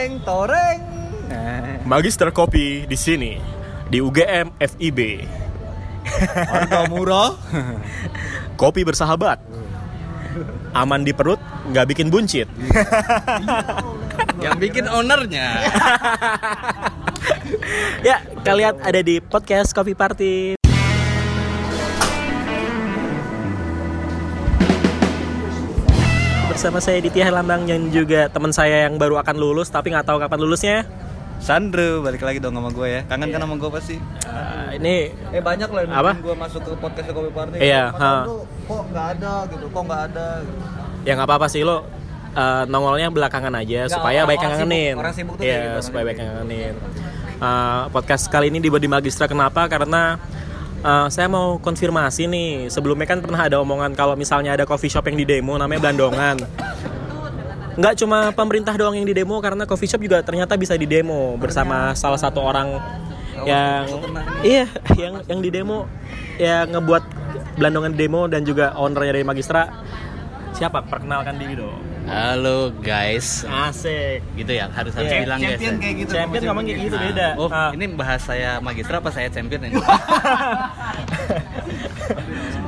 Toreng, toreng. Nah, Magister Kopi di sini di UGM FIB. harga murah. Kopi bersahabat. Aman di perut, nggak bikin buncit. Yang bikin ownernya. ya, kalian ada di podcast Kopi Party. Bersama saya Ditya Herlambang dan juga teman saya yang baru akan lulus tapi nggak tahu kapan lulusnya. Sandro, balik lagi dong sama gue ya. Kangen kan sama gue pasti. Eh, ini Eh banyak lah Apa? gue masuk ke podcast Kopi Party. Iya. Sandro, kok nggak ada gitu, kok nggak ada. Gitu. ya nggak apa-apa sih lo eh, nongolnya belakangan aja Nggak, supaya orang- baik yang orang ngangenin. sibuk- orang sibuk tuh gitu, supaya baik yang ngangenin. Eh, podcast kali ini dibuat di Magistra kenapa? Karena eh, saya mau konfirmasi nih. Sebelumnya kan pernah ada omongan kalau misalnya ada coffee shop yang di demo namanya Blandongan. Nggak cuma pemerintah doang yang di demo karena coffee shop juga ternyata bisa di demo bersama salah satu orang yang iya yang yang di demo yang ngebuat Blandongan demo dan juga ownernya dari Magistra siapa perkenalkan diri dong Halo guys. asik Gitu ya, harus harus Iya, bilang guys. Champion ya. kayak gitu. champion ngomong kayak gitu Nah, beda Oh, Ah. ini bahas saya magistra apa saya champion ini?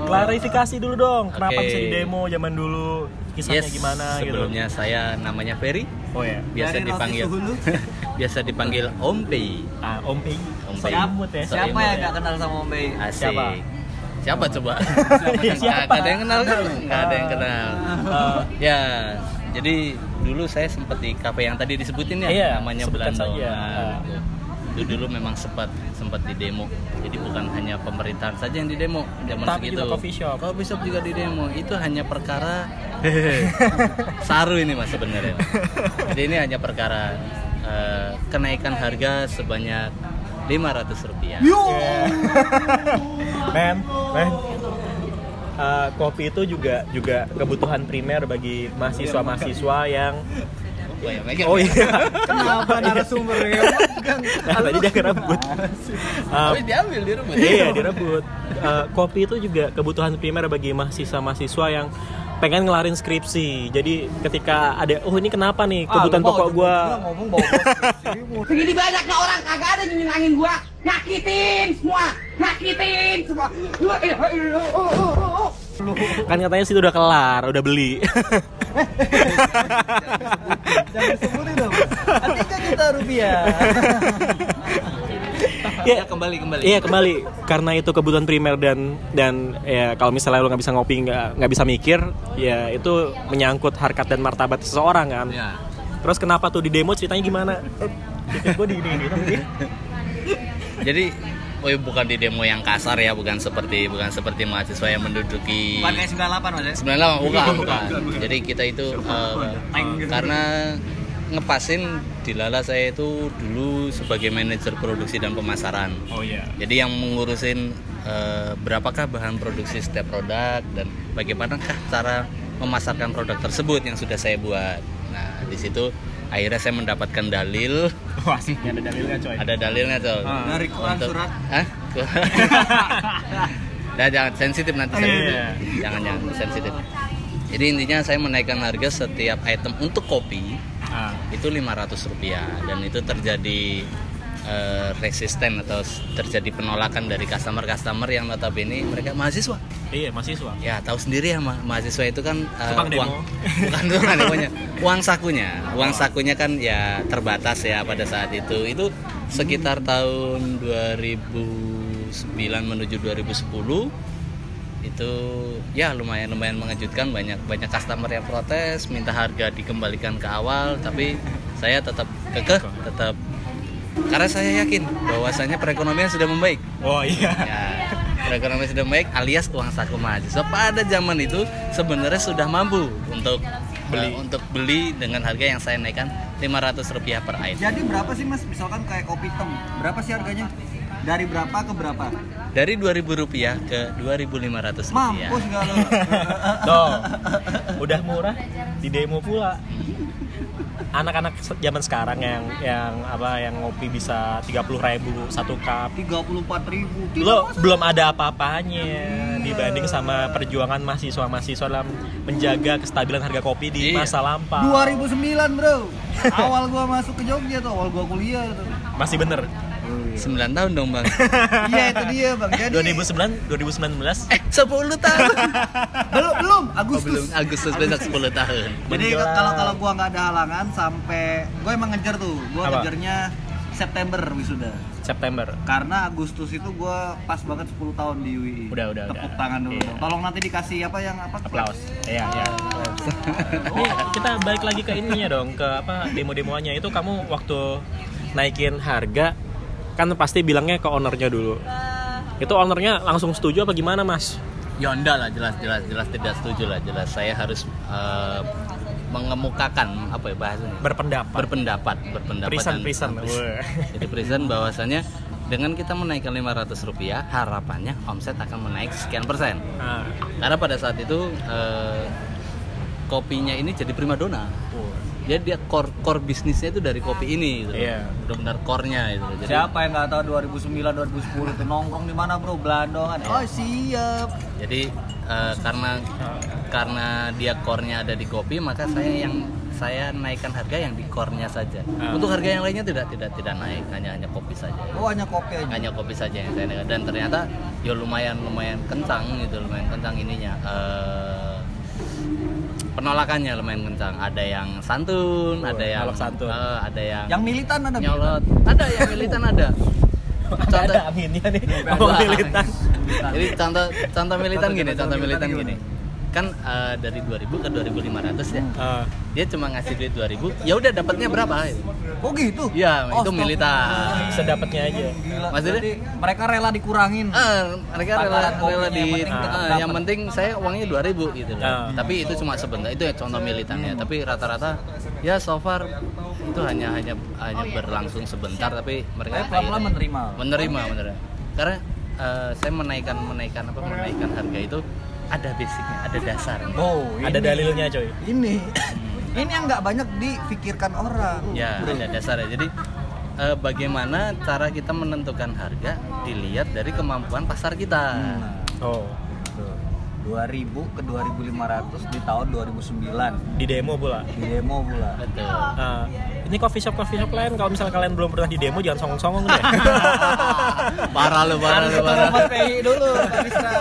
klarifikasi dulu dong kenapa Oke. bisa di demo zaman dulu kisahnya yes, gimana gitu sebelumnya saya namanya Ferry, oh ya biasa Dari dipanggil biasa dipanggil Om Pei. ah om Pei Om So Pei. imut ya Siapa yang ya. nggak kenal sama Om Bay? Asik. Siapa? Siapa coba? Siapa? Ada yang kenal kan? Nggak ada yang kenal. Ah, Ya, jadi dulu saya sempat di kafe yang tadi disebutin ya, Iya, namanya saja. Nah, Ah. itu dulu memang sempat sempat di demo. Jadi bukan hanya pemerintahan saja yang di demo zaman Tapi segitu. juga coffee shop. Coffee shop juga di demo. Itu hanya perkara saru ini mas sebenarnya. Jadi ini hanya perkara eh, kenaikan harga sebanyak 500 rupiah. men men Uh, kopi itu juga juga kebutuhan primer bagi mahasiswa-mahasiswa yang Oh, ya, Megan. oh iya Kenapa narasumber ya? nah tadi dia kerebut Uh, Tapi diambil di rumah. iya direbut Uh, kopi itu juga kebutuhan primer bagi mahasiswa-mahasiswa yang pengen ngelarin skripsi jadi ketika ada oh ini kenapa nih kebutuhan pokok gua ngomong bawa bos. Segini banyaknya orang kagak ada yang nyenangin gua. Nyakitin semua, nyakitin semua. kan katanya sih udah kelar udah beli Jangan sebutin dong. Nanti kan kita rupiah. ya kembali kembali. Iya kembali karena itu kebutuhan primer dan dan ya kalau misalnya lo nggak bisa ngopi nggak nggak bisa mikir ya itu menyangkut harkat dan martabat seseorang kan. Ya. Terus kenapa tuh di demo ceritanya gimana? gue di ini ini Jadi oh, ya, bukan di demo yang kasar ya, bukan seperti bukan seperti mahasiswa yang menduduki Bukan kayak 98 mas ya? sebenarnya bukan, bukan. Jadi kita itu eh, karena ngepasin di Lala saya itu dulu sebagai manajer produksi dan pemasaran. Oh iya. Jadi yang mengurusin eh, berapakah bahan produksi setiap produk dan bagaimanakah cara memasarkan produk tersebut yang sudah saya buat. Nah, di situ akhirnya saya mendapatkan dalil, Wah asiknya ada dalilnya coy. ada dalilnya tuh. Ah. Dari Quran Untuk- surat. Hah? Nah, jangan sensitif nanti Iya, sensitif. iya. Jangan jangan sensitif. Jadi intinya saya menaikkan harga setiap item untuk kopi Ah. itu 500 rupiah dan itu terjadi eh, resisten atau terjadi penolakan dari customer-customer yang notabene mereka mahasiswa. Iya mahasiswa. Ya tahu sendiri ya ma- mahasiswa itu kan Tukang demo. uang bukan tukang demonya, uang sakunya, uang sakunya kan ya terbatas ya pada saat itu. Itu sekitar tahun 2009 menuju 2010 itu ya lumayan lumayan mengejutkan banyak banyak customer yang protes minta harga dikembalikan ke awal tapi saya tetap kekeh tetap karena saya yakin bahwasanya perekonomian sudah membaik Oh iya. ya perekonomian sudah baik alias uang saku mahasiswa pada zaman itu sebenarnya sudah mampu untuk beli untuk beli dengan harga yang saya naikkan 500 rupiah per item Jadi berapa sih mas? Misalkan kayak kopi hitam, berapa sih harganya? Dari berapa ke berapa? dari 2000 rupiah ke 2500 rupiah Mampus gak lo? Tuh. Udah murah di demo pula. Anak-anak zaman sekarang yang yang apa yang ngopi bisa 30.000 ribu satu cup. 34 ribu. Lo belum ada apa-apanya dibanding sama perjuangan mahasiswa-mahasiswa dalam menjaga kestabilan harga kopi di Iya. masa lampau 2009 bro. Awal gua masuk ke Jogja tuh awal gua kuliah tuh. Masih bener 9 tahun dong bang. Iya itu dia bang. Jadi 2009 2019 eh 10 tahun. Belum belum oh, Agustus belum. Agustus besok 10 tahun. Jadi kalau kalau gua nggak ada halangan sampai gua emang ngejar tuh. Gua Apa? ngejarnya September wisuda. September. Karena Agustus itu gua pas banget 10 tahun di UI Udah, udah, tepuk udah. tangan dulu Iya. dong. Tolong nanti dikasih apa yang apa? Aplaus. Iya iya ini kita balik lagi ke ininya dong ke apa demo-demonya itu kamu waktu naikin harga kan pasti bilangnya ke ownernya dulu. Itu ownernya langsung setuju apa gimana mas? Ya enggak lah jelas jelas jelas tidak setuju lah. Jelas saya harus eh, mengemukakan apa ya bahasanya? Berpendapat. Berpendapat berpendapat Present, dan-. Wah. jadi present bahwasannya dengan kita menaikkan 500 rupiah harapannya omset akan menaik sekian persen. Ah, karena pada saat itu eh, kopinya ini jadi primadona jadi dia core core bisnisnya itu dari kopi ini gitu. Iya. benar-benar core-nya itu jadi siapa yang nggak tahu 2009 2010 itu nongkrong di mana bro? Belandongan oh siap. Jadi eh, karena karena dia core-nya ada di kopi maka saya yang saya naikkan harga yang di core-nya saja. Ah. untuk harga yang lainnya tidak tidak tidak naik. Hanya hanya kopi saja. Oh hanya kopi aja? Hanya kopi saja yang saya naikkan. Dan ternyata ya lumayan lumayan kencang gitu. Lumayan kencang ininya. Eh, penolakannya lumayan kencang. Ada yang santun Oh, ada yang santun. eh, ada yang, yang militan ada nyolot. ada yang militan ada. Ada ada aminnya nih. Ngomong militan. Jadi contoh contoh militan Contoh- gini contoh contoh militan militan gini kan eh, dari 2000 ke 2500 ya Ah, dia cuma ngasih duit 2000 ya udah dapatnya berapa oh gitu Iya, itu stop. militan. sedapatnya aja Gila. Maksudnya? Berarti mereka rela dikurangin Ah, mereka rela, rela di yang penting ah, tetap yang penting saya uangnya 2000 gitu loh. Ah. Tapi itu cuma sebentar. Itu ya contoh militannya. Tapi rata-rata ya so far itu hanya hanya hanya berlangsung sebentar tapi mereka pelan-pelan menerima menerima menerima. Karena eh, saya menaikkan menaikkan apa menaikkan harga itu ada basicnya, ada dasarnya. oh ada ini. dalilnya coy ini ini yang nggak banyak dipikirkan orang Ya, ada dasarnya. Jadi eh, bagaimana cara kita menentukan harga dilihat dari kemampuan pasar kita. nah, oh tuh. 2000 ke 2500 di tahun 2009 di demo pula di demo pula Betul. Ah, ini coffee shop coffee shop lain kalau misalnya kalian belum pernah di demo jangan songong-songong deh parah lu, parah lu, parah. Mas PI dulu Pak Bisra.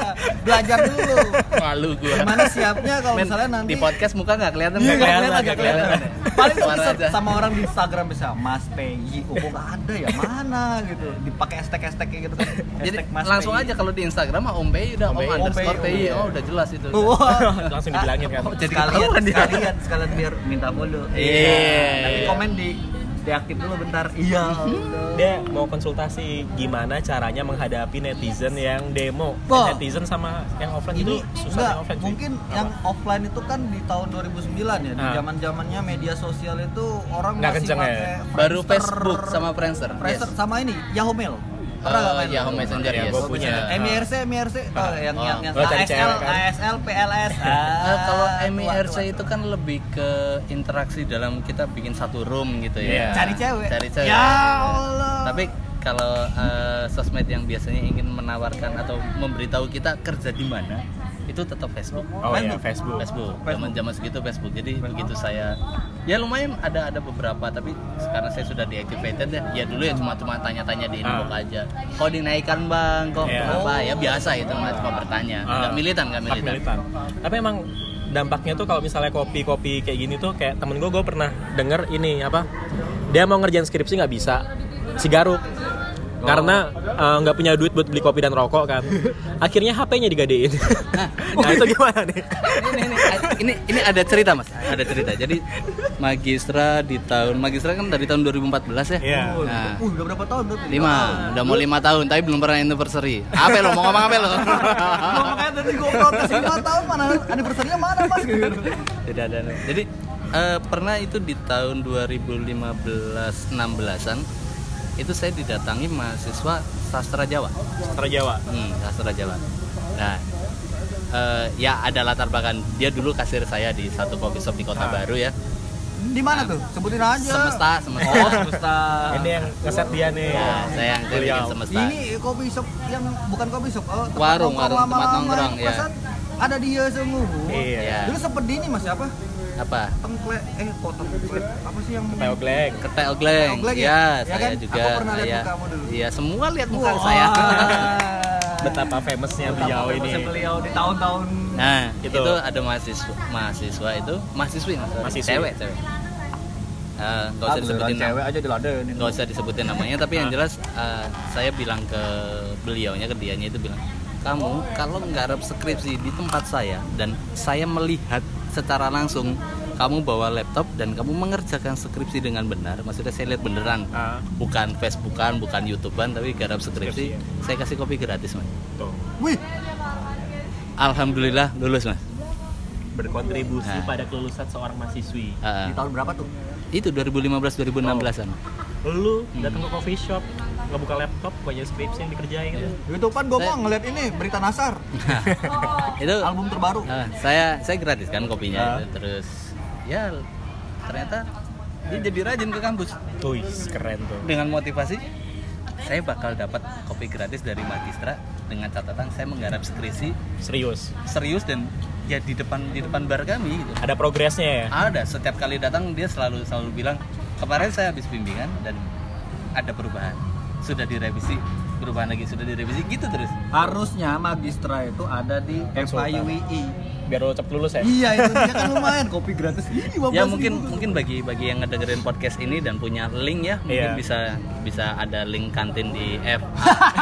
belajar dulu Malu gua. gimana siapnya kalau misalnya nanti di podcast muka nggak kelihatan Iya, nggak kelihatan, nggak kelihatan. Paling bisa aja. sama orang di Instagram bisa Mas PI, oh kok nggak ada ya mana gitu, dipakai hashtag hashtag kayak gitu kan. Jadi Mas langsung PI. aja kalau di Instagram mah Om Pei udah Om Om, Pei, underscore Om Pei, Pei. oh, udah jelas itu. Langsung dibilangin kan Oh, jadi sekalian, sekalian, sekalian biar minta follow. Iya. Nanti komen di deaktif dulu bentar. Iya. dia mau konsultasi gimana caranya menghadapi netizen yang demo Wah. netizen sama yang offline Ini itu susah enggak, yang offline cuy. mungkin Apa? yang offline itu kan di tahun 2009 ya, di Ah. zaman-zamannya media sosial itu orang Nggak masih kenceng ya? pakai Baru Friendster, Facebook sama Friendster. Friendster Yes. sama ini Yahoo Mail. Oh, nggak main? Yahoo Messenger Ya, yes. gua punya. Ah. MIRC, MIRC, oh, yang Oh. yang yang ASL, kan? ASL, PLS. Eh, Ah, kalau tua, MIRC tua. itu kan lebih ke interaksi dalam kita bikin satu room gitu Iya. ya. cari cewek. Cari cewek. Ya Allah. Tapi kalau eh, sosmed yang biasanya ingin menawarkan atau memberitahu kita kerja di mana, itu tetap Facebook. oh iya Facebook. Facebook Facebook. Zaman zaman segitu Facebook. Jadi begitu saya ya lumayan ada ada beberapa tapi karena saya sudah deactivated ya. Ya dulu ya cuma cuma tanya-tanya di inbox Ah. aja. Kok dinaikkan Bang? Kok Iya. berapa? Ya biasa itu namanya cuma bertanya. Ah. Enggak militan, enggak Hak militan. tapi emang dampaknya tuh kalau misalnya kopi-kopi kayak gini tuh kayak temen gue gue pernah denger ini apa dia mau ngerjain skripsi nggak bisa si garuk karena eh, nggak punya duit buat beli kopi dan rokok kan. Akhirnya HP-nya digadein. Nah itu gimana nih? Ini, ini, ini ini ada cerita mas. Ada cerita. Jadi magistra di tahun magistra kan dari tahun 2014 ya? Iya. nah. Uh, udah berapa tahun tuh? lima. Udah mau lima tahun tapi belum pernah anniversary. Apa lo? Mau ngomong apa lo? Tadi gue protes 5 tahun mana? Anniversary-nya mana Mas? Gitu. tidak ada jadi eh, pernah itu di tahun 2015 16an itu saya didatangi mahasiswa sastra Jawa sastra Jawa Hmm, sastra Jawa. Nah, eh, ya ada latar belakang dia dulu kasir saya di satu coffee shop di Kota Ah. Baru ya. Di mana tuh? Sebutin aja. semesta semesta Oh, semesta. Ini yang ngeset dia nih. ya saya yang saya bikin semesta Ini kopi shop yang bukan kopi shop, oh, tempat Warung, warung, tempat nongkrong, yang ya. Ada dia semua. Iya. Ya. Dulu sempet di ini Mas apa? Apa Tengkle eh kok apa sih yang ketel gleng Ketel gleng ya? ya, Ya saya kan? juga Aku pernah lihat ya, mukamu dulu. ya semua lihat muka Wah. saya Betapa famousnya Betapa beliau ini. beliau di tahun-tahun nah Itu. itu, ada mahasiswa mahasiswa itu mahasiswi. Mahasiswi. cewek cewek Eh, nggak Ah, usah disebutin nama- cewek aja diladenin. nggak usah disebutin namanya tapi yang jelas eh, saya bilang ke beliaunya ke dianya itu bilang kamu kalau nggarap skripsi di tempat saya dan saya melihat secara langsung kamu bawa laptop dan kamu mengerjakan skripsi dengan benar maksudnya saya lihat beneran Ah, bukan Facebookan bukan YouTubean tapi garap skripsi Skripsi, ya. saya kasih kopi gratis mas tuh. Wih, Alhamdulillah lulus mas Berkontribusi Nah. pada kelulusan seorang mahasiswi. Ah, di tahun berapa tuh? itu 2015 2016an Lu Hmm. datang ke coffee shop, ngebuka laptop, banyak skripsi yang dikerjain. Itu kan gue Saya- mau ngeliat ini berita Nasar, itu album terbaru. Ah, saya saya gratis kan kopinya itu. terus ya ternyata dia jadi rajin ke kampus Wih, keren tuh. dengan motivasi saya bakal dapat kopi gratis dari magistra dengan catatan saya menggarap skripsi Serius. serius dan ya di depan di depan bar kami gitu. Ada progresnya ya? ada setiap kali datang dia selalu selalu bilang kemarin saya habis bimbingan dan ada perubahan sudah direvisi perubahan lagi sudah direvisi gitu terus Harusnya magistra itu ada di. FIUI. Biar lu cepet lulus ya? Iya itu dia kan lumayan kopi gratis. Ini 15 ya mungkin ribu. mungkin bagi bagi yang ngedengerin podcast ini dan punya link ya mungkin Iya. bisa bisa ada link kantin di F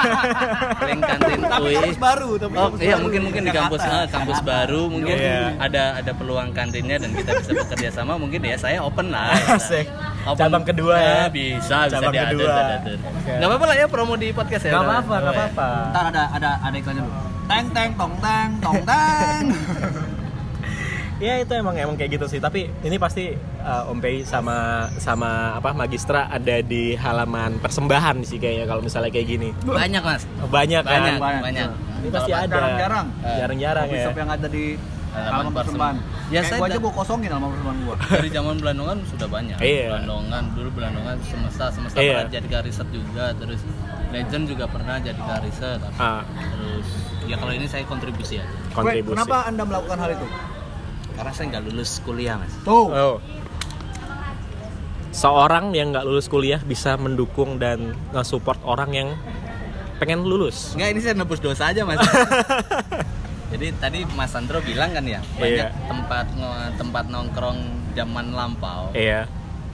link kantin Tapi UI kampus baru, tapi oh kampus iya baru. mungkin mungkin di kampus Jakarta. eh, kampus baru mungkin Iya. ada ada peluang kantinnya dan kita bisa bekerja sama mungkin ya saya open lah Asik. Cabang kedua ya. bisa bisa Cabang diatur, kedua. diatur. Oke. nggak apa-apa lah ya promo di podcast ya Gak apa-apa, gak ya. apa-apa. Ntar ada ada ada iklannya dulu. Teng teng tong teng tong teng. Ya itu emang emang kayak gitu sih. Tapi ini pasti uh, Om Pei sama sama apa Magistra ada di halaman persembahan sih kayaknya kalau misalnya kayak gini. banyak mas Banyak kan? banyak banyak Ini pasti ada. Jarang-jarang. Jarang-jarang Kopi ya. shop yang ada di Halaman persembahan. Ya, Ya, saya gua aja gua kosongin halaman persembahan gua. dari zaman Belandongan sudah banyak. Iya. Belandongan dulu Belandongan semesta semesta Iya. pernah jadi kariset juga terus Legend juga pernah jadi kariset. Ah, Terus ya kalau ini saya kontribusi aja. Weh, kontribusi. kenapa Anda melakukan hal itu? Karena saya nggak lulus kuliah mas. Tuh. Oh. Seorang yang nggak lulus kuliah bisa mendukung dan nge-support orang yang pengen lulus. Enggak ini saya nebus dosa aja mas. Jadi tadi Mas Sandro bilang kan ya banyak Iya. tempat tempat nongkrong zaman lampau Iya.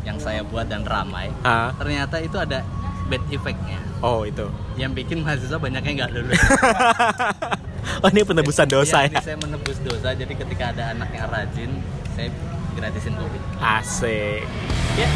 yang saya buat dan ramai. Ah. Ternyata itu ada bad effectnya Oh itu. yang bikin mahasiswa banyak yang nggak lulus. oh ini penebusan dosa Iya, ya. ini saya menebus dosa. Jadi ketika ada anak yang rajin, saya gratisin kopi. Asik. Ya,